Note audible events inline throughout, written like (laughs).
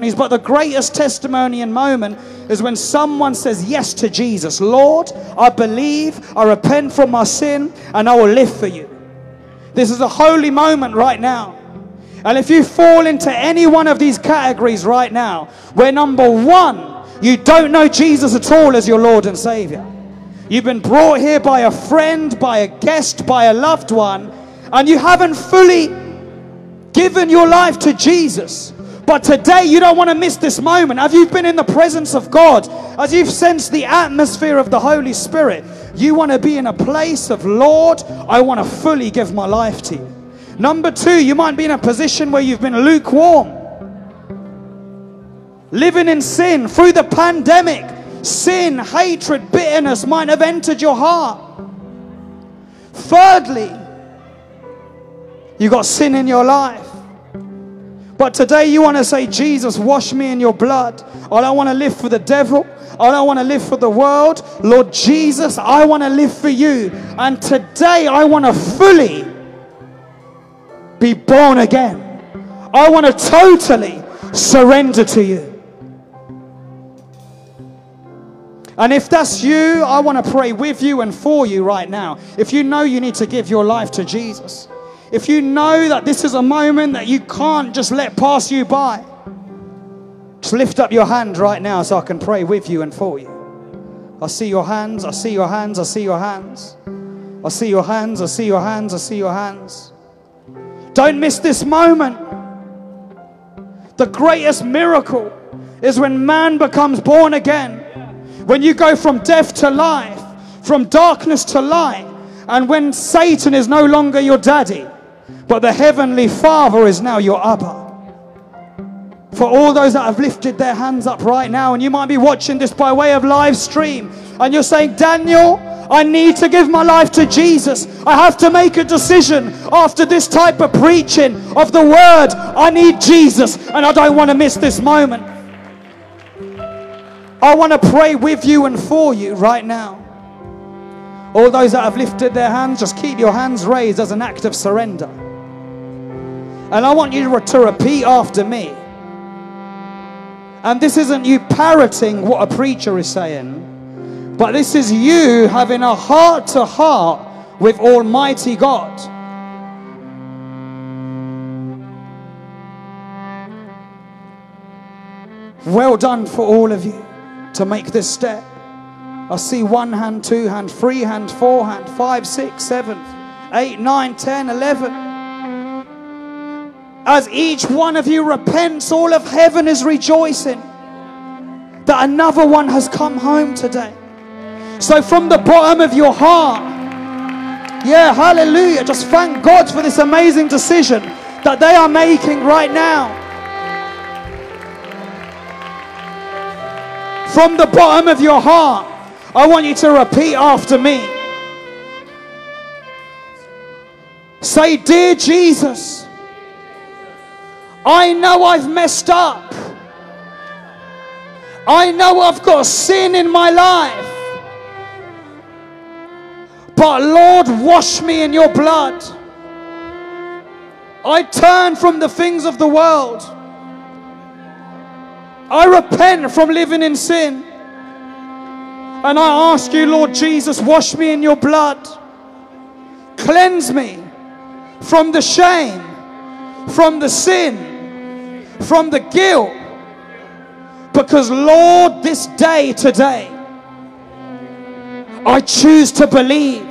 But the greatest testimony and moment is when someone says yes to Jesus. Lord, I believe, I repent from my sin, and I will live for you. This is a holy moment right now. And if you fall into any one of these categories right now, where number one, you don't know Jesus at all as your Lord and Savior, you've been brought here by a friend, by a guest, by a loved one, and you haven't fully given your life to Jesus. But today, you don't want to miss this moment. Have you been in the presence of God? As you've sensed the atmosphere of the Holy Spirit, you want to be in a place of, Lord, I want to fully give my life to you. Number two, you might be in a position where you've been lukewarm, living in sin through the pandemic. Sin, hatred, bitterness might have entered your heart. Thirdly, you've got sin in your life. But today you want to say, Jesus, wash me in your blood. I don't want to live for the devil. I don't want to live for the world. Lord Jesus, I want to live for you. And today I want to fully be born again. I want to totally surrender to you. And if that's you, I want to pray with you and for you right now. If you know you need to give your life to Jesus. If you know that this is a moment that you can't just let pass you by, just lift up your hand right now so I can pray with you and for you. I see your hands, I see your hands, I see your hands. I see your hands, I see your hands, I see your hands. Don't miss this moment. The greatest miracle is when man becomes born again. When you go from death to life, from darkness to light, and when Satan is no longer your daddy, but the Heavenly Father is now your Abba. For all those that have lifted their hands up right now, and you might be watching this by way of live stream, and you're saying, Daniel, I need to give my life to Jesus. I have to make a decision after this type of preaching of the word. I need Jesus, and I don't want to miss this moment. I want to pray with you and for you right now. All those that have lifted their hands, just keep your hands raised as an act of surrender. And I want you to repeat after me. And this isn't you parroting what a preacher is saying, but this is you having a heart to heart with Almighty God. Well done for all of you to make this step. I see one hand, two hand, three hand, four hand, five, six, seven, eight, nine, ten, eleven. As each one of you repents, all of heaven is rejoicing that another one has come home today. So, from the bottom of your heart, yeah, hallelujah, just thank God for this amazing decision that they are making right now. From the bottom of your heart, I want you to repeat after me. Say, Dear Jesus, I know I've messed up. I know I've got sin in my life. But Lord, wash me in your blood. I turn from the things of the world. I repent from living in sin. And I ask you, Lord Jesus, wash me in your blood. Cleanse me from the shame, from the sin, from the guilt. Because, Lord, this day, today, I choose to believe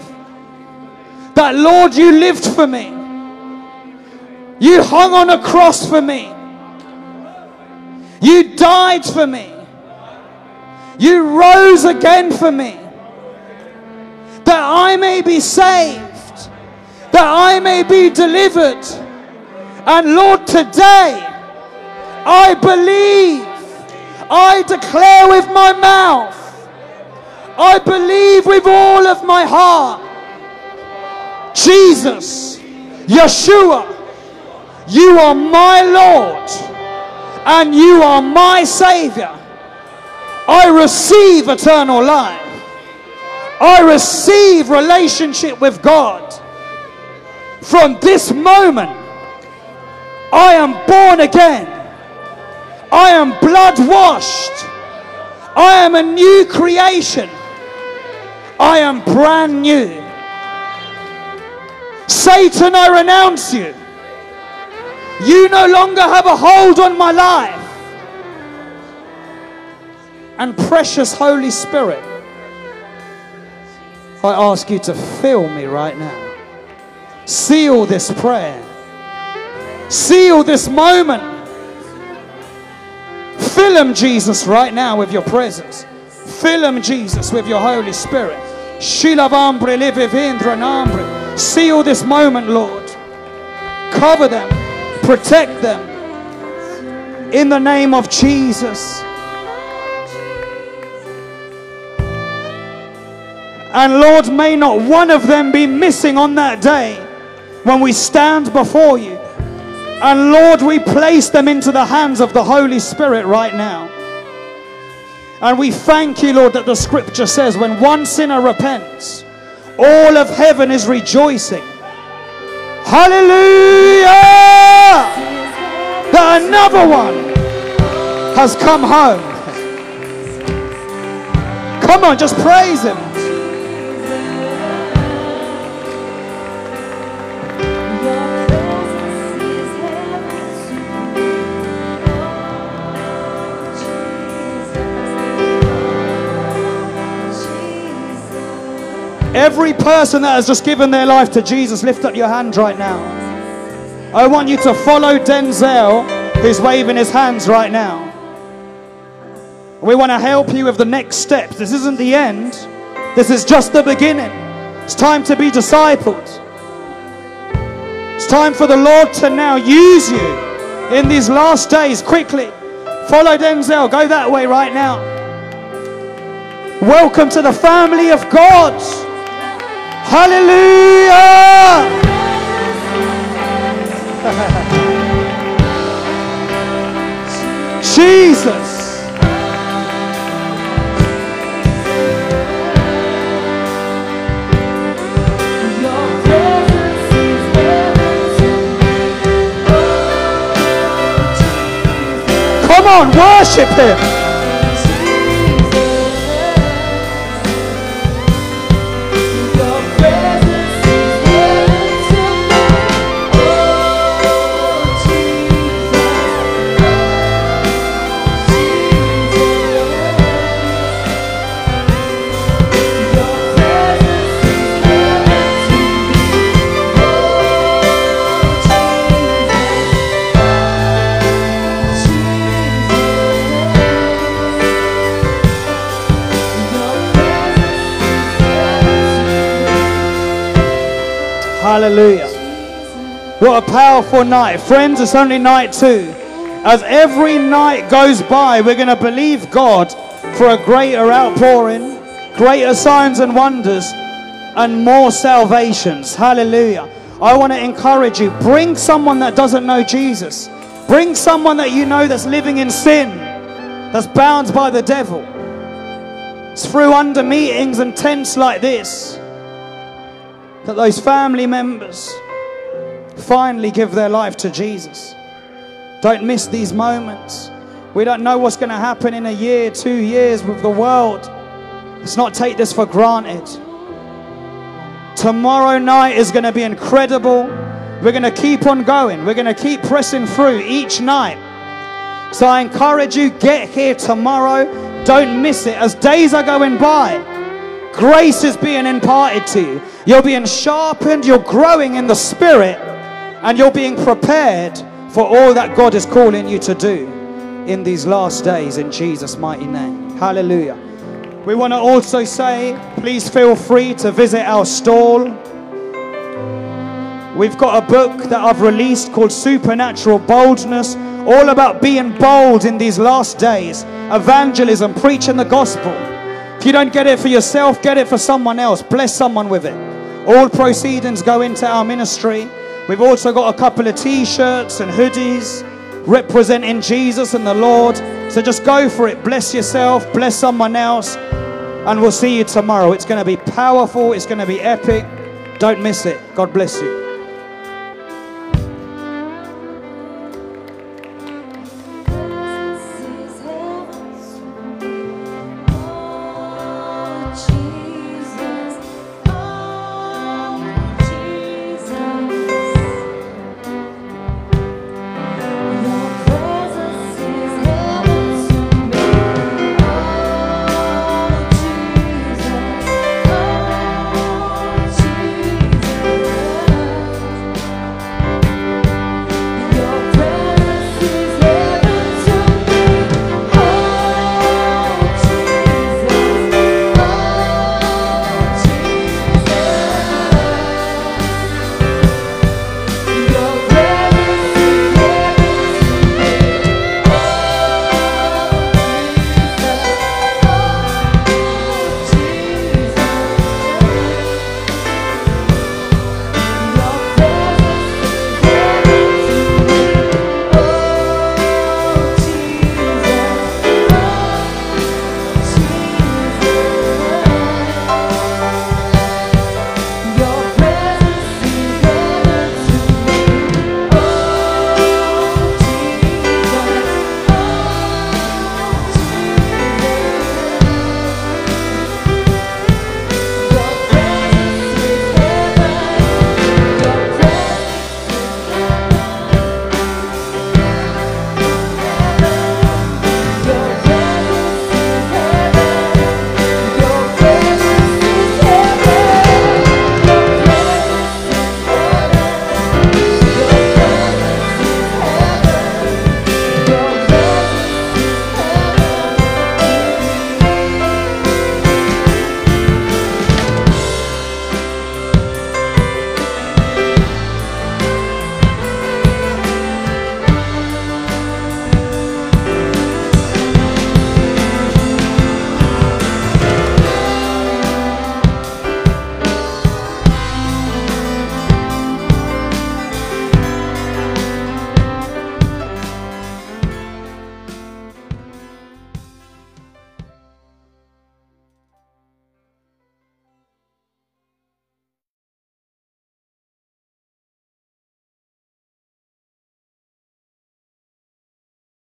that, Lord, you lived for me. You hung on a cross for me. You died for me. You rose again for me. That I may be saved. That I may be delivered. And Lord, today, I believe. I declare with my mouth. I believe with all of my heart. Jesus, Yeshua, you are my Lord and you are my Savior. I receive eternal life. I receive relationship with God. From this moment, I am born again. I am blood washed. I am a new creation. I am brand new. Satan, I renounce you. You no longer have a hold on my life. And precious Holy Spirit, I ask you to fill me right now. Seal this prayer. Seal this moment. Fill him, Jesus, right now with your presence. Fill him, Jesus, with your Holy Spirit. Seal this moment, Lord. Cover them. Protect them. In the name of Jesus. And Lord, may not one of them be missing on that day when we stand before you. And Lord, we place them into the hands of the Holy Spirit right now. And we thank you, Lord, that the scripture says when one sinner repents, all of heaven is rejoicing. Hallelujah! That another one has come home. Come on, just praise Him. Every person that has just given their life to Jesus, lift up your hand right now. I want you to follow Denzel, who's waving his hands right now. We want to help you with the next steps. This isn't the end, this is just the beginning. It's time to be discipled. It's time for the Lord to now use you in these last days quickly. Follow Denzel, go that way right now. Welcome to the family of God. Hallelujah! (laughs) Jesus. Come on, worship Him. Hallelujah. What a powerful night. Friends, it's only night two. As every night goes by, we're going to believe God for a greater outpouring, greater signs and wonders, and more salvations. Hallelujah. I want to encourage you bring someone that doesn't know Jesus, bring someone that you know that's living in sin, that's bound by the devil. It's through under meetings and tents like this that those family members finally give their life to Jesus. Don't miss these moments. We don't know what's going to happen in a year, two years with the world. Let's not take this for granted. Tomorrow night is going to be incredible. We're going to keep on going. We're going to keep pressing through each night. So I encourage you, get here tomorrow. Don't miss it. As days are going by, grace is being imparted to you. You're being sharpened, you're growing in the spirit, and you're being prepared for all that God is calling you to do in these last days in Jesus' mighty name. Hallelujah. We want to also say, please feel free to visit our stall. We've got a book that I've released called Supernatural Boldness, all about being bold in these last days, evangelism, preaching the gospel. If you don't get it for yourself, get it for someone else. Bless someone with it. All proceedings go into our ministry. We've also got a couple of t shirts and hoodies representing Jesus and the Lord. So just go for it. Bless yourself, bless someone else, and we'll see you tomorrow. It's going to be powerful, it's going to be epic. Don't miss it. God bless you.